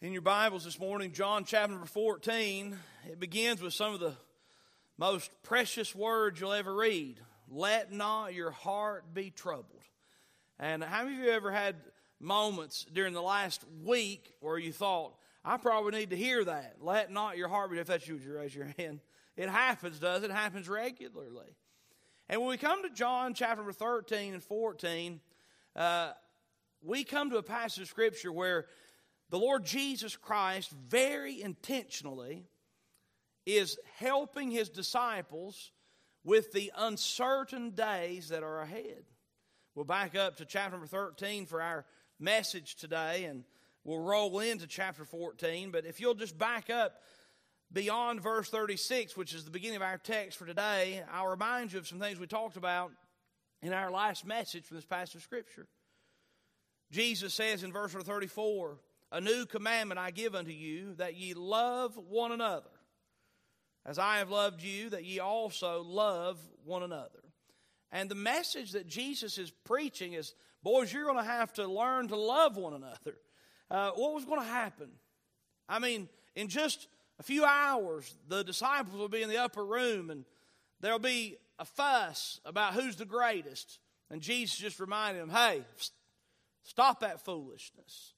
In your Bibles this morning, John chapter number 14, it begins with some of the most precious words you'll ever read. Let not your heart be troubled. And how many of you ever had moments during the last week where you thought, I probably need to hear that? Let not your heart be, if that's you, would you raise your hand? It happens, does it? It happens regularly. And when we come to John chapter number 13 and 14, uh, we come to a passage of Scripture where the Lord Jesus Christ very intentionally is helping his disciples with the uncertain days that are ahead. We'll back up to chapter number 13 for our message today, and we'll roll into chapter 14. But if you'll just back up beyond verse 36, which is the beginning of our text for today, I'll remind you of some things we talked about in our last message from this passage of Scripture. Jesus says in verse 34, a new commandment I give unto you, that ye love one another. As I have loved you, that ye also love one another. And the message that Jesus is preaching is boys, you're going to have to learn to love one another. Uh, what was going to happen? I mean, in just a few hours, the disciples will be in the upper room and there'll be a fuss about who's the greatest. And Jesus just reminded them, hey, stop that foolishness.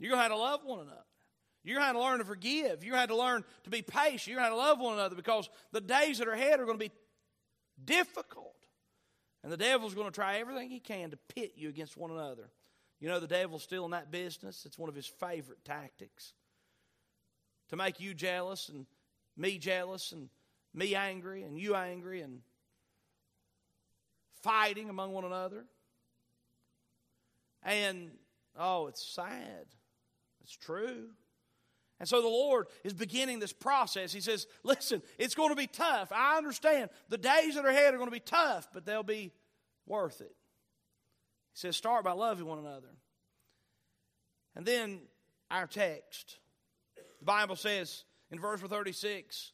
You're going to have to love one another. You're going to have to learn to forgive. You're going to have to learn to be patient. You're going to have to love one another because the days that are ahead are going to be difficult. And the devil's going to try everything he can to pit you against one another. You know, the devil's still in that business. It's one of his favorite tactics to make you jealous and me jealous and me angry and you angry and fighting among one another. And, oh, it's sad. It's true. And so the Lord is beginning this process. He says, Listen, it's going to be tough. I understand. The days that are ahead are going to be tough, but they'll be worth it. He says, Start by loving one another. And then our text. The Bible says in verse 36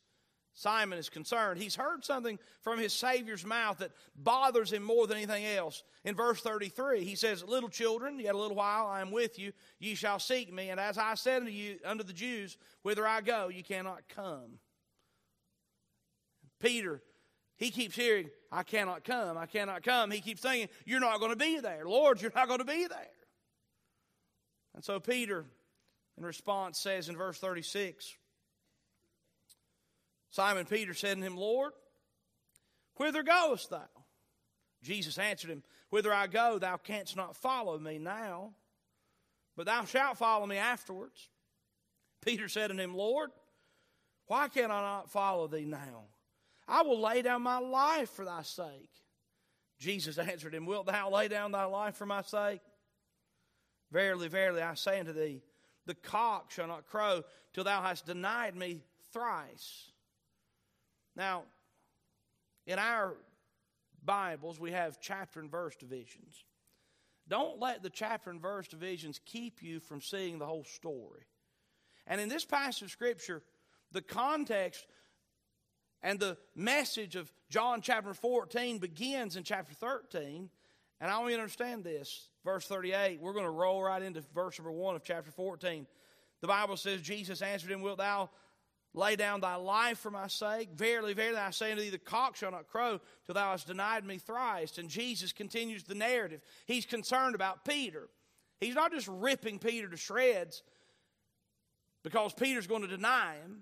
Simon is concerned. He's heard something from his Savior's mouth that bothers him more than anything else. In verse 33, he says, Little children, yet a little while I am with you, ye shall seek me, and as I said unto you, unto the Jews, whither I go, ye cannot come. Peter, he keeps hearing, I cannot come, I cannot come. He keeps saying, You're not going to be there. Lord, you're not going to be there. And so Peter, in response, says in verse 36, Simon Peter said unto him, Lord, whither goest thou? Jesus answered him, Whither I go, thou canst not follow me now, but thou shalt follow me afterwards. Peter said unto him, Lord, why can I not follow thee now? I will lay down my life for thy sake. Jesus answered him, Wilt thou lay down thy life for my sake? Verily, verily, I say unto thee, the cock shall not crow till thou hast denied me thrice. Now, in our Bibles, we have chapter and verse divisions. Don't let the chapter and verse divisions keep you from seeing the whole story. And in this passage of Scripture, the context and the message of John chapter 14 begins in chapter 13. And I want you to understand this. Verse 38, we're going to roll right into verse number 1 of chapter 14. The Bible says, Jesus answered him, Wilt thou lay down thy life for my sake. Verily, verily, I say unto thee, the cock shall not crow till thou hast denied me thrice. And Jesus continues the narrative. He's concerned about Peter. He's not just ripping Peter to shreds because Peter's going to deny him.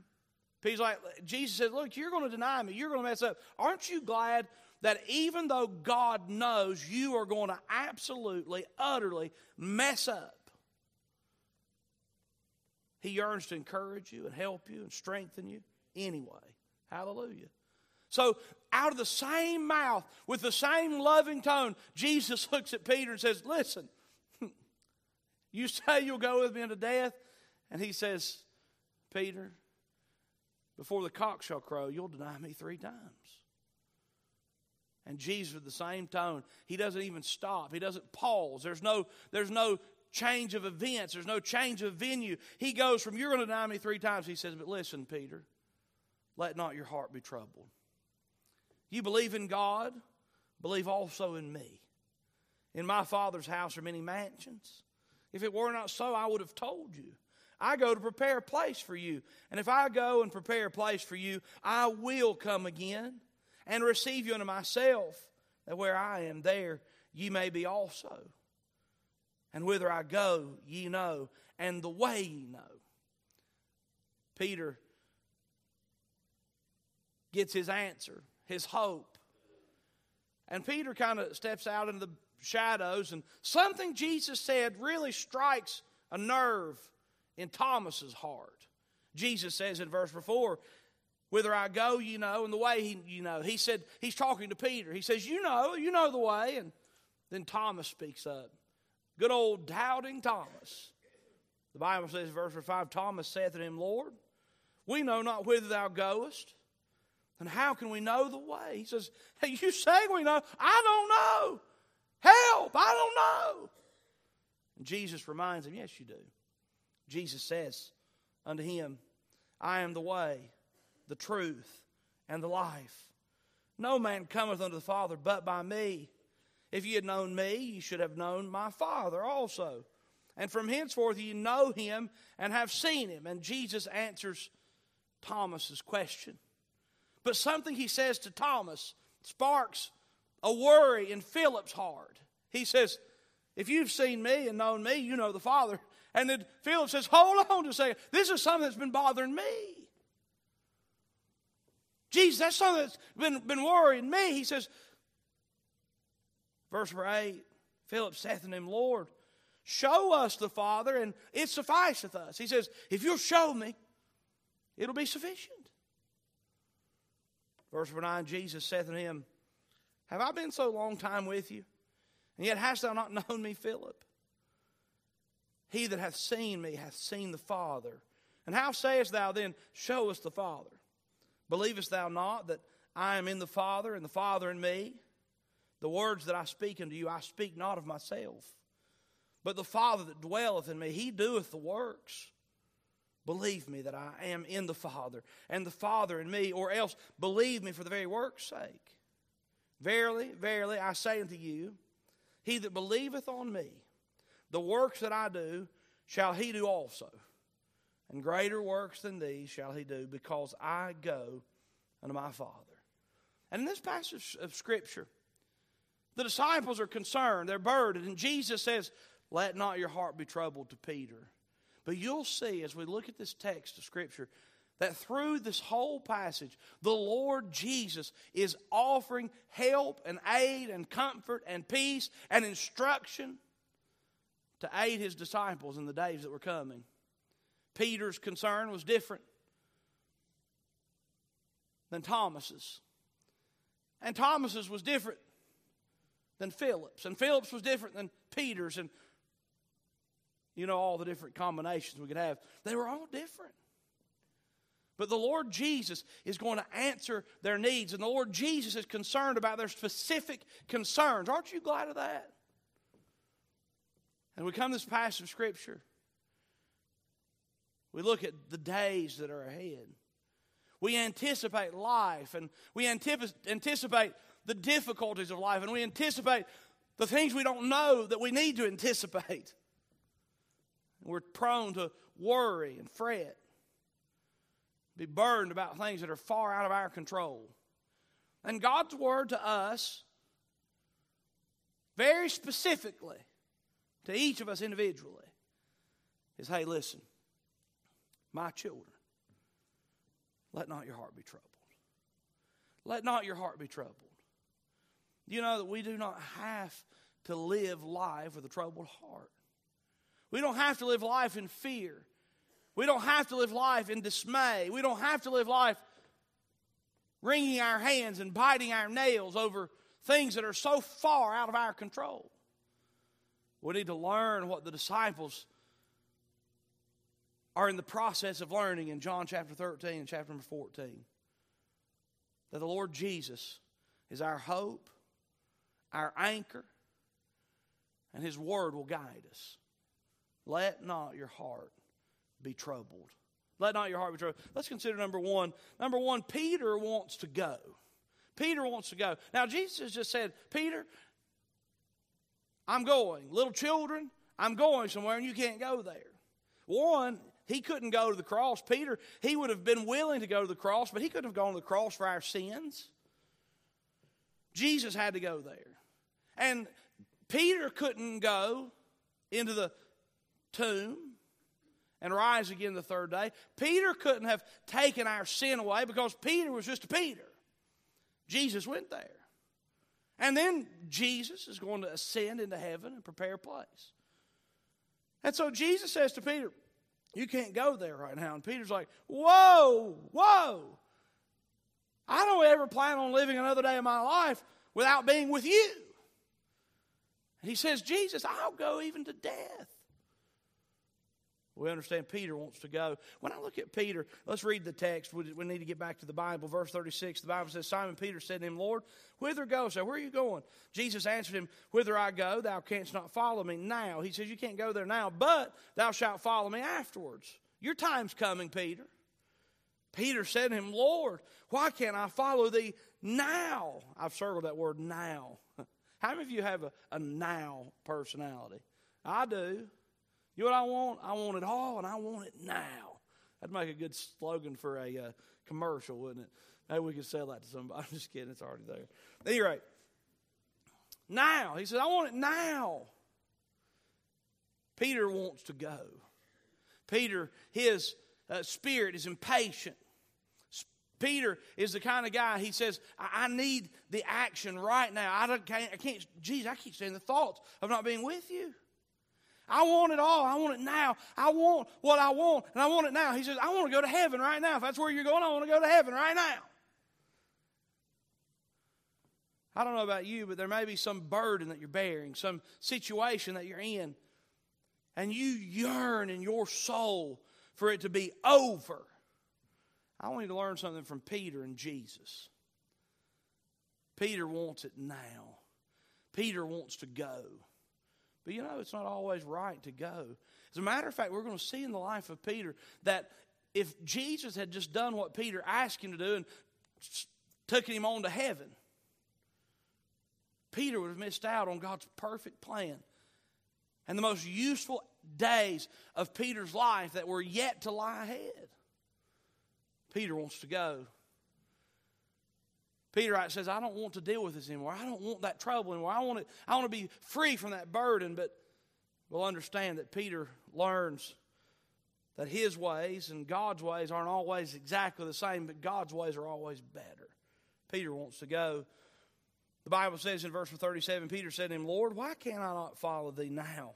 He's like, Jesus says, Look, you're going to deny me. You're going to mess up. Aren't you glad that even though God knows you are going to absolutely, utterly mess up, he yearns to encourage you and help you and strengthen you anyway. Hallelujah. So, out of the same mouth, with the same loving tone, Jesus looks at Peter and says, Listen, you say you'll go with me unto death? And he says, Peter, before the cock shall crow, you'll deny me three times. And Jesus, with the same tone, he doesn't even stop. He doesn't pause. There's no, there's no change of events, there's no change of venue. He goes from, You're going to deny me three times. He says, But listen, Peter, let not your heart be troubled. You believe in God, believe also in me. In my Father's house are many mansions. If it were not so, I would have told you. I go to prepare a place for you. And if I go and prepare a place for you, I will come again and receive you unto myself, that where I am, there ye may be also. And whither I go, ye know, and the way ye know. Peter gets his answer, his hope. And Peter kind of steps out into the shadows, and something Jesus said really strikes a nerve in Thomas's heart. Jesus says in verse 4, Whither I go, you know, and the way he, you know. He said, he's talking to Peter. He says, You know, you know the way. And then Thomas speaks up. Good old doubting Thomas. The Bible says, verse 5 Thomas saith to him, Lord, we know not whither thou goest. And how can we know the way? He says, Hey, you say we know. I don't know. Help, I don't know. And Jesus reminds him, Yes, you do. Jesus says unto him, I am the way, the truth, and the life. No man cometh unto the Father but by me. If you had known me, you should have known my Father also. And from henceforth you know him and have seen him. And Jesus answers Thomas's question. But something he says to Thomas sparks a worry in Philip's heart. He says, If you've seen me and known me, you know the Father. And then Philip says, Hold on to a second. This is something that's been bothering me. Jesus, that's something that's been, been worrying me. He says, verse 8, Philip saith unto him, Lord, show us the Father, and it sufficeth us. He says, If you'll show me, it'll be sufficient. Verse 9, Jesus saith unto him, Have I been so long time with you? And yet hast thou not known me, Philip? He that hath seen me hath seen the Father. And how sayest thou then, Show us the Father? Believest thou not that I am in the Father, and the Father in me? The words that I speak unto you, I speak not of myself. But the Father that dwelleth in me, he doeth the works. Believe me that I am in the Father, and the Father in me, or else believe me for the very work's sake. Verily, verily, I say unto you, he that believeth on me, the works that I do, shall he do also. And greater works than these shall he do, because I go unto my Father. And in this passage of Scripture, the disciples are concerned, they're burdened, and Jesus says, Let not your heart be troubled to Peter. But you'll see as we look at this text of Scripture that through this whole passage, the Lord Jesus is offering help and aid and comfort and peace and instruction to aid his disciples in the days that were coming. Peter's concern was different than Thomas's. And Thomas's was different than Philip's. And Philip's was different than Peter's. And you know, all the different combinations we could have. They were all different. But the Lord Jesus is going to answer their needs, and the Lord Jesus is concerned about their specific concerns. Aren't you glad of that? And we come to this passage of Scripture. We look at the days that are ahead. We anticipate life, and we anticipate the difficulties of life, and we anticipate the things we don't know that we need to anticipate. We're prone to worry and fret, be burdened about things that are far out of our control. And God's word to us, very specifically, to each of us individually, is hey, listen, my children, let not your heart be troubled. Let not your heart be troubled. You know that we do not have to live life with a troubled heart. We don't have to live life in fear. We don't have to live life in dismay. We don't have to live life wringing our hands and biting our nails over things that are so far out of our control. We need to learn what the disciples are in the process of learning in John chapter 13 and chapter number 14. That the Lord Jesus is our hope, our anchor, and His Word will guide us. Let not your heart be troubled. Let not your heart be troubled. Let's consider number one. Number one, Peter wants to go. Peter wants to go. Now, Jesus just said, Peter, I'm going. Little children, I'm going somewhere and you can't go there. One, He couldn't go to the cross. Peter, he would have been willing to go to the cross, but he couldn't have gone to the cross for our sins. Jesus had to go there. And Peter couldn't go into the tomb and rise again the third day. Peter couldn't have taken our sin away because Peter was just a Peter. Jesus went there. And then Jesus is going to ascend into heaven and prepare a place. And so Jesus says to Peter, You can't go there right now. And Peter's like, Whoa, whoa. I don't ever plan on living another day of my life without being with you. And he says, Jesus, I'll go even to death. We understand Peter wants to go. When I look at Peter, let's read the text. We, need to get back to the Bible. Verse 36, the Bible says, Simon Peter said to him, Lord, whither go? So where are you going? Jesus answered him, Whither I go, thou canst not follow me now. He says, You can't go there now, but thou shalt follow me afterwards. Your time's coming, Peter. Peter said to him, Lord, why can't I follow thee now? I've circled that word now. How many of you have a, a now personality? I do. You know what I want? I want it all, and I want it now. That'd make a good slogan for a uh, commercial, wouldn't it? Maybe we could sell that to somebody. I'm just kidding. It's already there. At any rate, now. He said, I want it now. Peter wants to go. Peter, his uh, spirit is impatient. Peter is the kind of guy, he says, I, I need the action right now. I, don't, can't, I can't, geez, I keep saying the thoughts of not being with you. I want it all. I want it now. I want what I want, and I want it now. He says, I want to go to heaven right now. If that's where you're going, I want to go to heaven right now. I don't know about you, but there may be some burden that you're bearing, some situation that you're in, and you yearn in your soul for it to be over. I want you to learn something from Peter and Jesus. Peter wants it now. Peter wants to go. But you know, it's not always right to go. As a matter of fact, we're going to see in the life of Peter that if Jesus had just done what Peter asked him to do and took him on to heaven, Peter would have missed out on God's perfect plan. And the most useful days of Peter's life that were yet to lie ahead. Peter wants to go. Peter says, I don't want to deal with this anymore. I don't want that trouble anymore. I want, to, I want to be free from that burden. But we'll understand that Peter learns that his ways and God's ways aren't always exactly the same, but God's ways are always better. Peter wants to go. The Bible says in verse 37 Peter said to him, Lord, why can't I not follow thee now?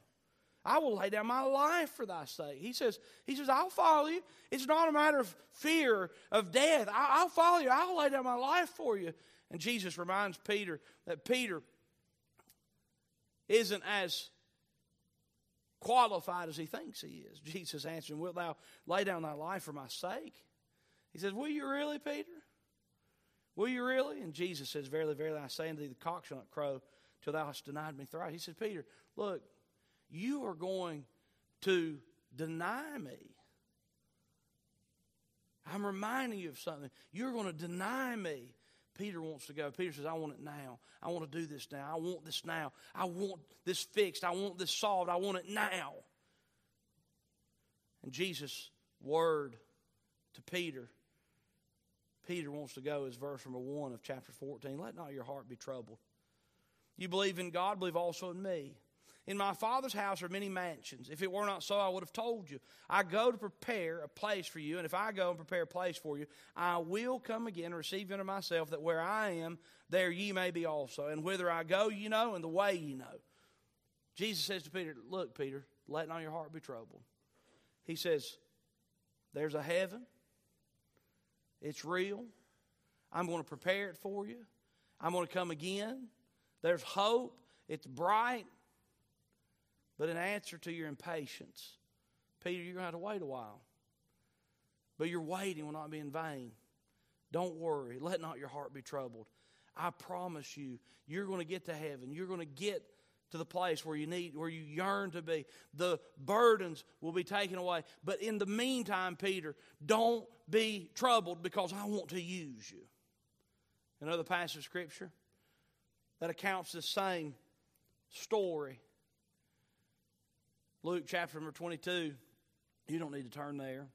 I will lay down my life for thy sake. He says, he says, I'll follow you. It's not a matter of fear of death. I'll follow you. I'll lay down my life for you. And Jesus reminds Peter that Peter isn't as qualified as he thinks he is. Jesus answered Wilt thou lay down thy life for my sake? He says, Will you really, Peter? Will you really? And Jesus says, Verily, verily, I say unto thee, the cock shall not crow till thou hast denied me thrice. He says, Peter, look, you are going to deny me. I'm reminding you of something. You're going to deny me. Peter wants to go. Peter says, I want it now. I want to do this now. I want this now. I want this fixed. I want this solved. I want it now. And Jesus' word to Peter, Peter wants to go, is verse number 1 of chapter 14. Let not your heart be troubled. You believe in God, believe also in me. In my Father's house are many mansions. If it were not so, I would have told you. I go to prepare a place for you, and if I go and prepare a place for you, I will come again and receive you unto myself, that where I am, there ye may be also. And whither I go, you know, and the way you know. Jesus says to Peter, Look, Peter, let not your heart be troubled. He says, There's a heaven, it's real. I'm going to prepare it for you. I'm going to come again. There's hope. It's bright. But in answer to your impatience, Peter, you're going to have to wait a while. But your waiting will not be in vain. Don't worry. Let not your heart be troubled. I promise you, you're going to get to heaven. You're going to get to the place where you need, where you yearn to be. The burdens will be taken away. But in the meantime, Peter, don't be troubled because I want to use you. Another passage of scripture that accounts the same story Luke chapter number 22, You don't need to turn there.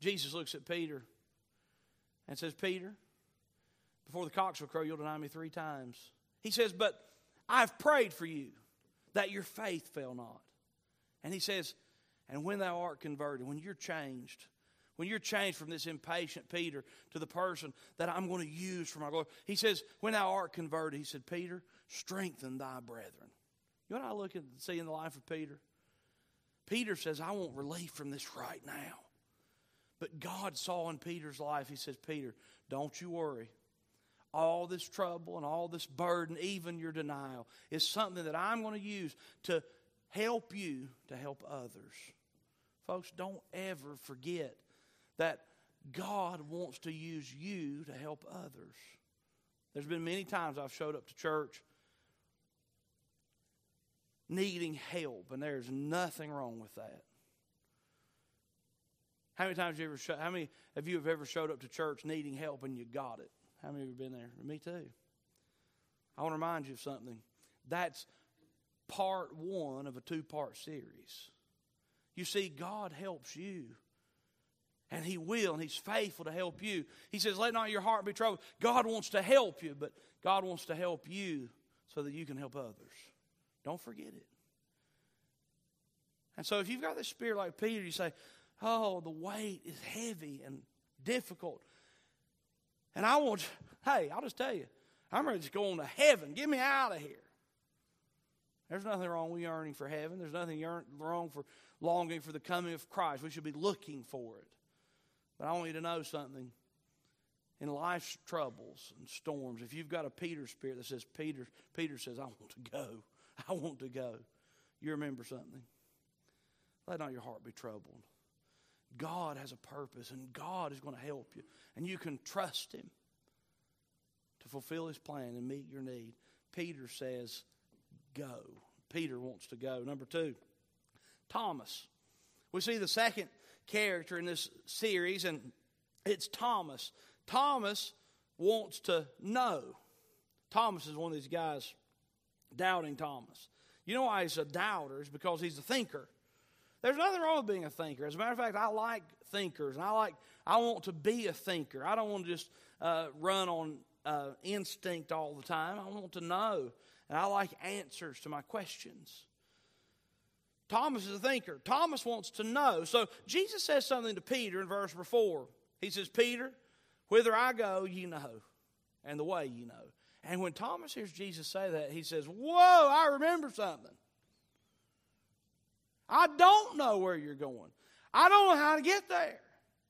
Jesus looks at Peter and says, Peter, before the cocks will crow, you'll deny me three times. He says, But I've prayed for you that your faith fail not. And he says, And when thou art converted, when you're changed, when you're changed from this impatient Peter to the person that I'm going to use for my glory, he says, When thou art converted, he said, Peter, strengthen thy brethren. You know what I look at and see in the life of Peter? Peter says, I want relief from this right now. But God saw in Peter's life, he says, Peter, don't you worry. All this trouble and all this burden, even your denial, is something that I'm going to use to help you to help others. Folks, don't ever forget that God wants to use you to help others. There's been many times I've showed up to church needing help, and there's nothing wrong with that. How many times have you ever show, how many of you have ever showed up to church needing help and you got it? How many of you have been there? Me too. I want to remind you of something. That's part one of a two part series. You see, God helps you. And He will, and He's faithful to help you. He says, Let not your heart be troubled. God wants to help you, but God wants to help you so that you can help others. Don't forget it. And so if you've got this spirit like Peter, you say, Oh, the weight is heavy and difficult. And I want, hey, I'll just tell you, I'm ready to go on to heaven. Get me out of here. There's nothing wrong with yearning for heaven. There's nothing wrong for longing for the coming of Christ. We should be looking for it. But I want you to know something. In life's troubles and storms, if you've got a Peter spirit that says, Peter, Peter says, I want to go. I want to go. You remember something. Let not your heart be troubled. God has a purpose, and God is going to help you. And you can trust Him to fulfill His plan and meet your need. Peter says, Go. Peter wants to go. Number two, Thomas. We see the second character in this series, and it's Thomas. Thomas wants to know. Thomas is one of these guys, doubting Thomas. You know why he's a doubter? Is because he's a thinker. There's nothing wrong with being a thinker. As a matter of fact, I like thinkers, and I like I want to be a thinker. I don't want to just uh, run on uh, instinct all the time. I want to know, and I like answers to my questions. Thomas is a thinker. Thomas wants to know. So Jesus says something to Peter in verse 4. He says, Peter, whither I go, you know, and the way you know. And when Thomas hears Jesus say that, he says, Whoa, I remember something. I don't know where you're going. I don't know how to get there.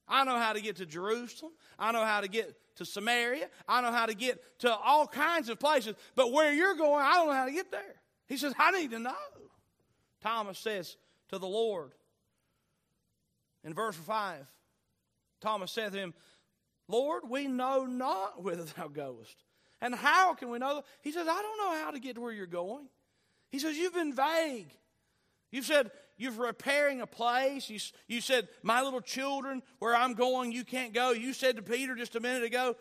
I know how to get to Jerusalem. I know how to get to Samaria. I know how to get to all kinds of places. But where you're going, I don't know how to get there. He says, I need to know. Thomas says to the Lord in verse 5 Thomas said to him, Lord, we know not whither thou goest. And how can we know? He says, I don't know how to get to where you're going. He says, You've been vague. You've said, you're repairing a place. You, you said, My little children, where I'm going, you can't go. You said to Peter just a minute ago,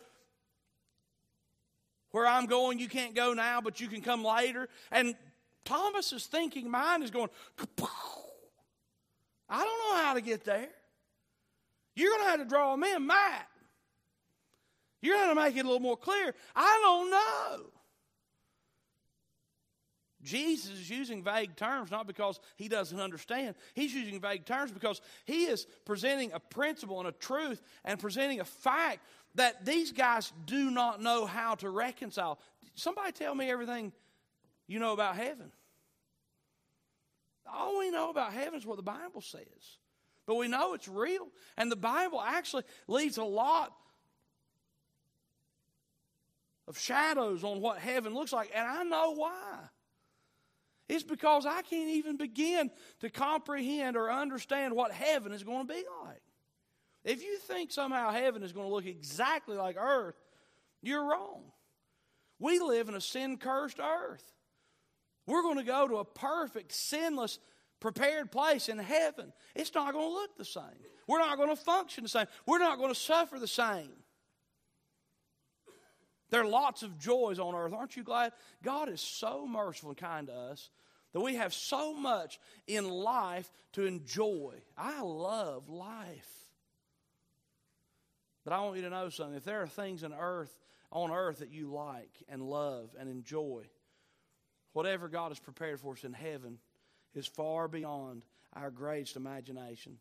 Where I'm going, you can't go now, but you can come later. And Thomas's thinking mind is going, I don't know how to get there. You're going to have to draw in, Matt. You're going to make it a little more clear. I don't know. Jesus is using vague terms not because he doesn't understand. He's using vague terms because he is presenting a principle and a truth and presenting a fact that these guys do not know how to reconcile. Somebody tell me everything you know about heaven. All we know about heaven is what the Bible says. But we know it's real. And the Bible actually leaves a lot of shadows on what heaven looks like. And I know why. It's because I can't even begin to comprehend or understand what heaven is going to be like. If you think somehow heaven is going to look exactly like earth, you're wrong. We live in a sin cursed earth. We're going to go to a perfect, sinless, prepared place in heaven. It's not going to look the same. We're not going to function the same. We're not going to suffer the same. There are lots of joys on earth. Aren't you glad? God is so merciful and kind to us that we have so much in life to enjoy. I love life. But I want you to know something. If there are things in earth, on earth that you like and love and enjoy, whatever God has prepared for us in heaven is far beyond our greatest imagination.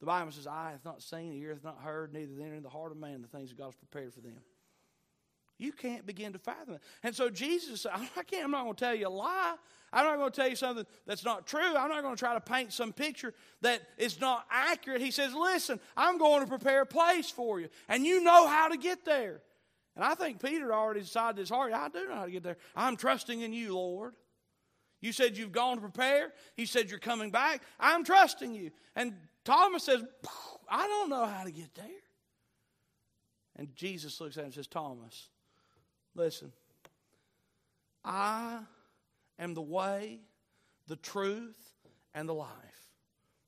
The Bible says, Eye hath not seen, ear hath not heard, neither enter in the heart of man the things that God has prepared for them. You can't begin to fathom it. And so Jesus said, I can't, I'm not going to tell you a lie. I'm not going to tell you something that's not true. I'm not going to try to paint some picture that is not accurate. He says, Listen, I'm going to prepare a place for you, and you know how to get there. And I think Peter already decided his heart, I do know how to get there. I'm trusting in you, Lord. You said you've gone to prepare. He said you're coming back. I'm trusting you. And Thomas says, I don't know how to get there. And Jesus looks at him and says, Thomas, listen, I am the way, the truth, and the life.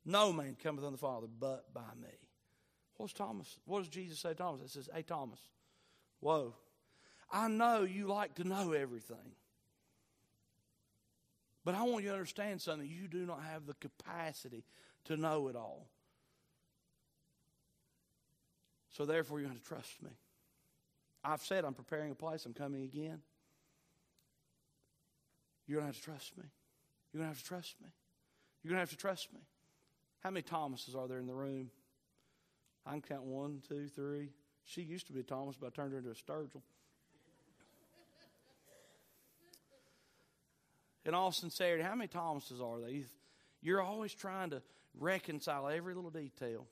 No man cometh unto the Father but by me. What's Thomas? What does Jesus say to Thomas? It says, Hey, Thomas, whoa. I know you like to know everything. But I want you to understand something. You do not have the capacity to know it all. So therefore, you have to trust me. I've said I'm preparing a place, I'm coming again. You're going to have to trust me. You're going to have to trust me. You're going to have to trust me. How many Thomases are there in the room? I can count one, two, three. She used to be a Thomas, but I turned her into a Sturgill. in all sincerity, how many Thomases are there? You're always trying to reconcile every little detail.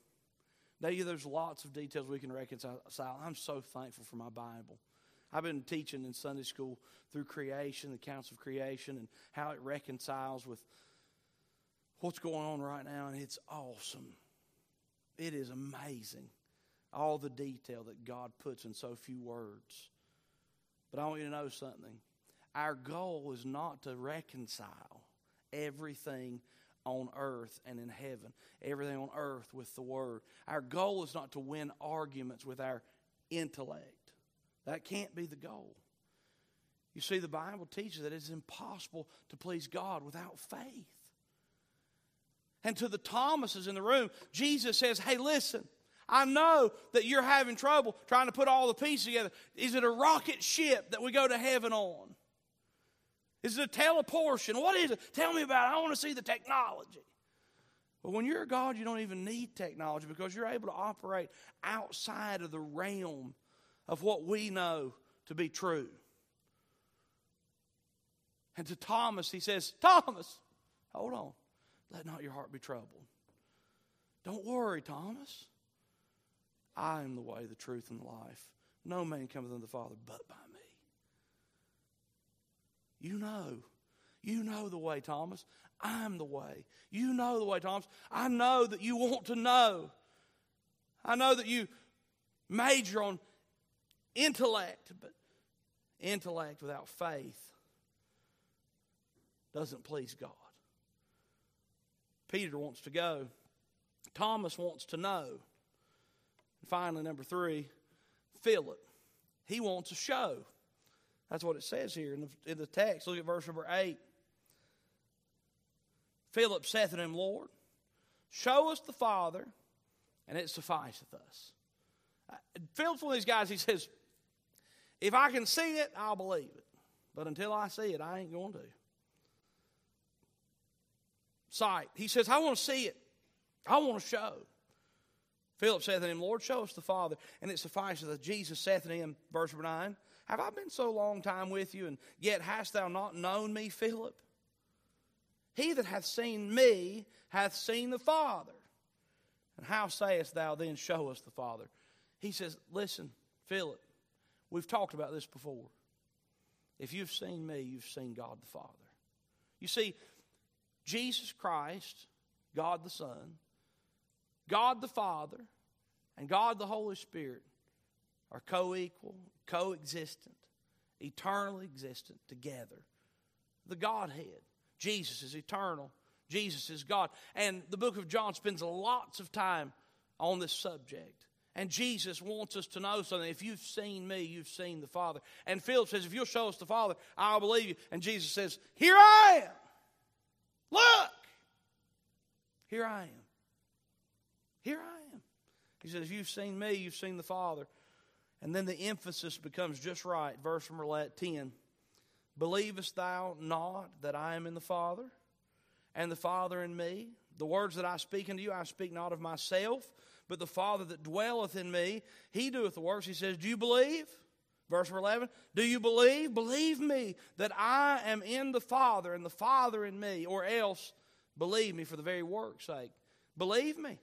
Now, there's lots of details we can reconcile. I'm so thankful for my Bible. I've been teaching in Sunday school through creation, the accounts of creation, and how it reconciles with what's going on right now, and it's awesome. It is amazing, all the detail that God puts in so few words. But I want you to know something. Our goal is not to reconcile everything on earth and in heaven, everything on earth with the Word. Our goal is not to win arguments with our intellect. That can't be the goal. You see, the Bible teaches that it's impossible to please God without faith. And to the Thomases in the room, Jesus says, Hey, listen, I know that you're having trouble trying to put all the pieces together. Is it a rocket ship that we go to heaven on? Is it a teleportation? What is it? Tell me about it. I want to see the technology. But when you're a God, you don't even need technology because you're able to operate outside of the realm of what we know to be true. And to Thomas, he says, Thomas, hold on. Let not your heart be troubled. Don't worry, Thomas. I am the way, the truth, and the life. No man cometh unto the Father but by me. You know. You know the way, Thomas. I'm the way. You know the way, Thomas. I know that you want to know. I know that you major on intellect, but intellect without faith doesn't please God. Peter wants to go. Thomas wants to know. And finally, number three, Philip. He wants a show. That's what it says here in the, in the text. Look at verse number 8. Philip saith unto him, Lord, show us the Father, and it sufficeth us. Uh, Philip's one of these guys, he says, if I can see it, I'll believe it. But until I see it, I ain't going to. Sight. He says, I want to see it. I want to show. Philip saith unto him, Lord, show us the Father. And it sufficeth that Jesus saith unto him, verse number 9, Have I been so long time with you, and yet hast thou not known me, Philip? He that hath seen me hath seen the Father. And how sayest thou then, Show us the Father? He says, Listen, Philip, We've talked about this before. If you've seen me, you've seen God the Father. You see, Jesus Christ, God the Son, God the Father, and God the Holy Spirit are co equal, coexistent, eternally existent together. The Godhead. Jesus is eternal. Jesus is God. And the book of John spends lots of time on this subject. And Jesus wants us to know something. If you've seen me, you've seen the Father. And Philip says, If you'll show us the Father, I'll believe you. And Jesus says, Here I am. Look! Here I am. Here I am. He says, You've seen me, you've seen the Father. And then the emphasis becomes just right. Verse number 10 Believest thou not that I am in the Father, and the Father in me? The words that I speak unto you, I speak not of myself, but the Father that dwelleth in me, he doeth the works. He says, Do you believe? Verse 11, do you believe? Believe me that I am in the Father and the Father in me, or else believe me for the very work's sake. Believe me.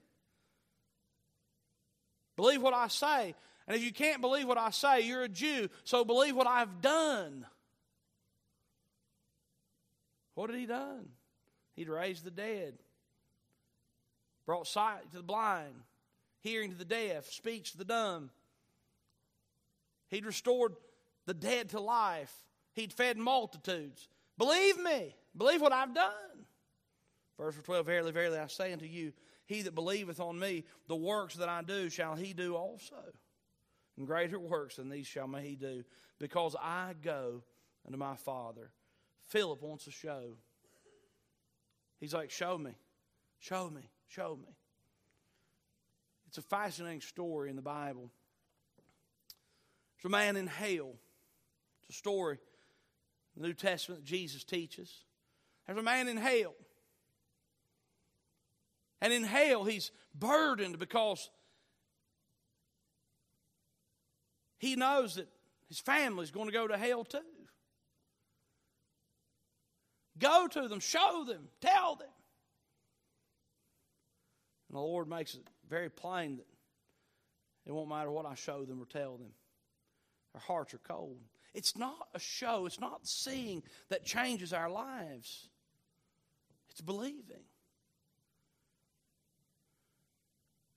Believe what I say. And if you can't believe what I say, you're a Jew, so believe what I've done. What had he done? He'd raised the dead, brought sight to the blind, hearing to the deaf, speech to the dumb. He'd restored the dead to life. He'd fed multitudes. Believe me. Believe what I've done. Verse 12 Verily, verily, I say unto you, he that believeth on me, the works that I do shall he do also. And greater works than these shall he do, because I go unto my Father. Philip wants a show. He's like, Show me, show me, show me. It's a fascinating story in the Bible. There's a man in hell. It's a story in the New Testament that Jesus teaches. There's a man in hell. And in hell, he's burdened because he knows that his family is going to go to hell too. Go to them, show them, tell them. And the Lord makes it very plain that it won't matter what I show them or tell them. Their hearts are cold. It's not a show, it's not seeing that changes our lives, it's believing.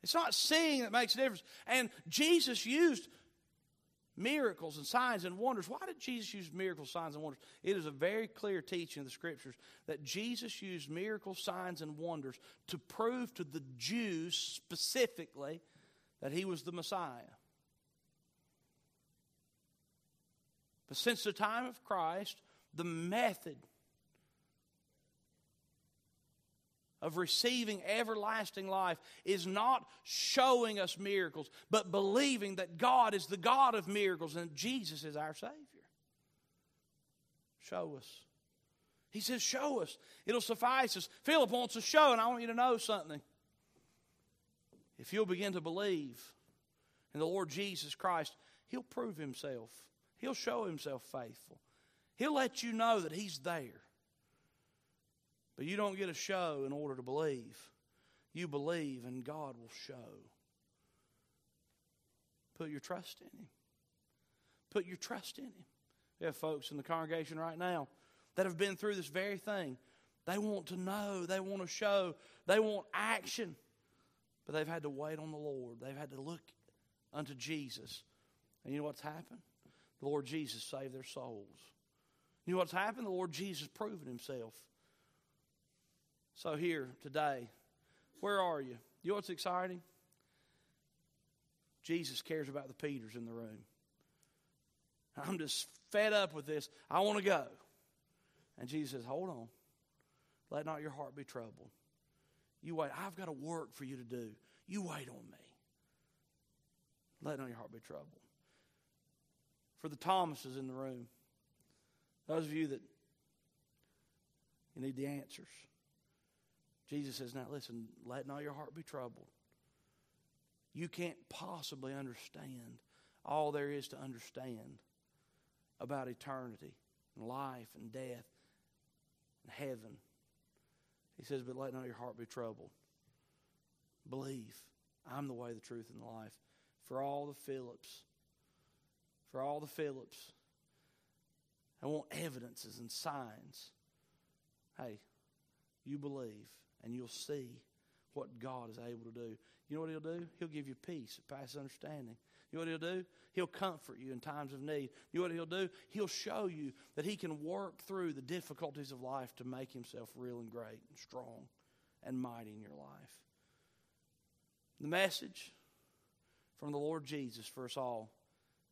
It's not seeing that makes a difference. And Jesus used miracles and signs and wonders. Why did Jesus use miracles, signs, and wonders? It is a very clear teaching of the scriptures that Jesus used miracles, signs, and wonders to prove to the Jews specifically that he was the Messiah. But since the time of Christ, the method of receiving everlasting life is not showing us miracles, but believing that God is the God of miracles and Jesus is our Savior. Show us. He says, Show us. It'll suffice us. Philip wants a show, and I want you to know something. If you'll begin to believe in the Lord Jesus Christ, He'll prove Himself, He'll show Himself faithful, He'll let you know that He's there. But you don't get a show in order to believe. You believe, and God will show. Put your trust in Him. Put your trust in Him. We have folks in the congregation right now that have been through this very thing. They want to know, they want to show, they want action. But they've had to wait on the Lord. They've had to look unto Jesus. And you know what's happened? The Lord Jesus saved their souls. You know what's happened? The Lord Jesus proven himself. So, here today, where are you? You know what's exciting? Jesus cares about the Peters in the room. I'm just fed up with this. I want to go. And Jesus says, Hold on. Let not your heart be troubled. You wait. I've got a work for you to do. You wait on me. Let not your heart be troubled. For the Thomases in the room, those of you that you need the answers. Jesus says, Now listen, let not your heart be troubled. You can't possibly understand all there is to understand about eternity and life and death and heaven. He says, But let not your heart be troubled. Believe. I'm the way, the truth, and the life. For all the Philips, for all the Philips, I want evidences and signs. Hey, you believe and you'll see what God is able to do. You know what He'll do? He'll give you peace that understanding. You know what He'll do? He'll comfort you in times of need. You know what He'll do? He'll show you that He can work through the difficulties of life to make Himself real and great and strong and mighty in your life. The message from the Lord Jesus for us all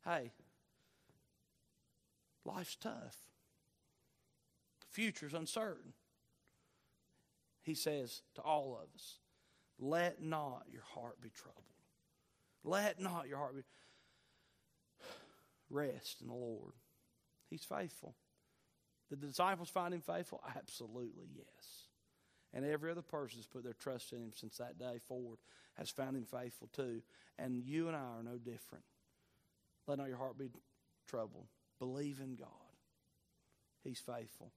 hey, life's tough, the future's uncertain. He says to all of us, let not your heart be troubled. Let not your heart be. Rest in the Lord. He's faithful. Did the disciples find him faithful? Absolutely, yes. And every other person has put their trust in him since that day forward has found him faithful too. And you and I are no different. Let not your heart be troubled. Believe in God. He's faithful.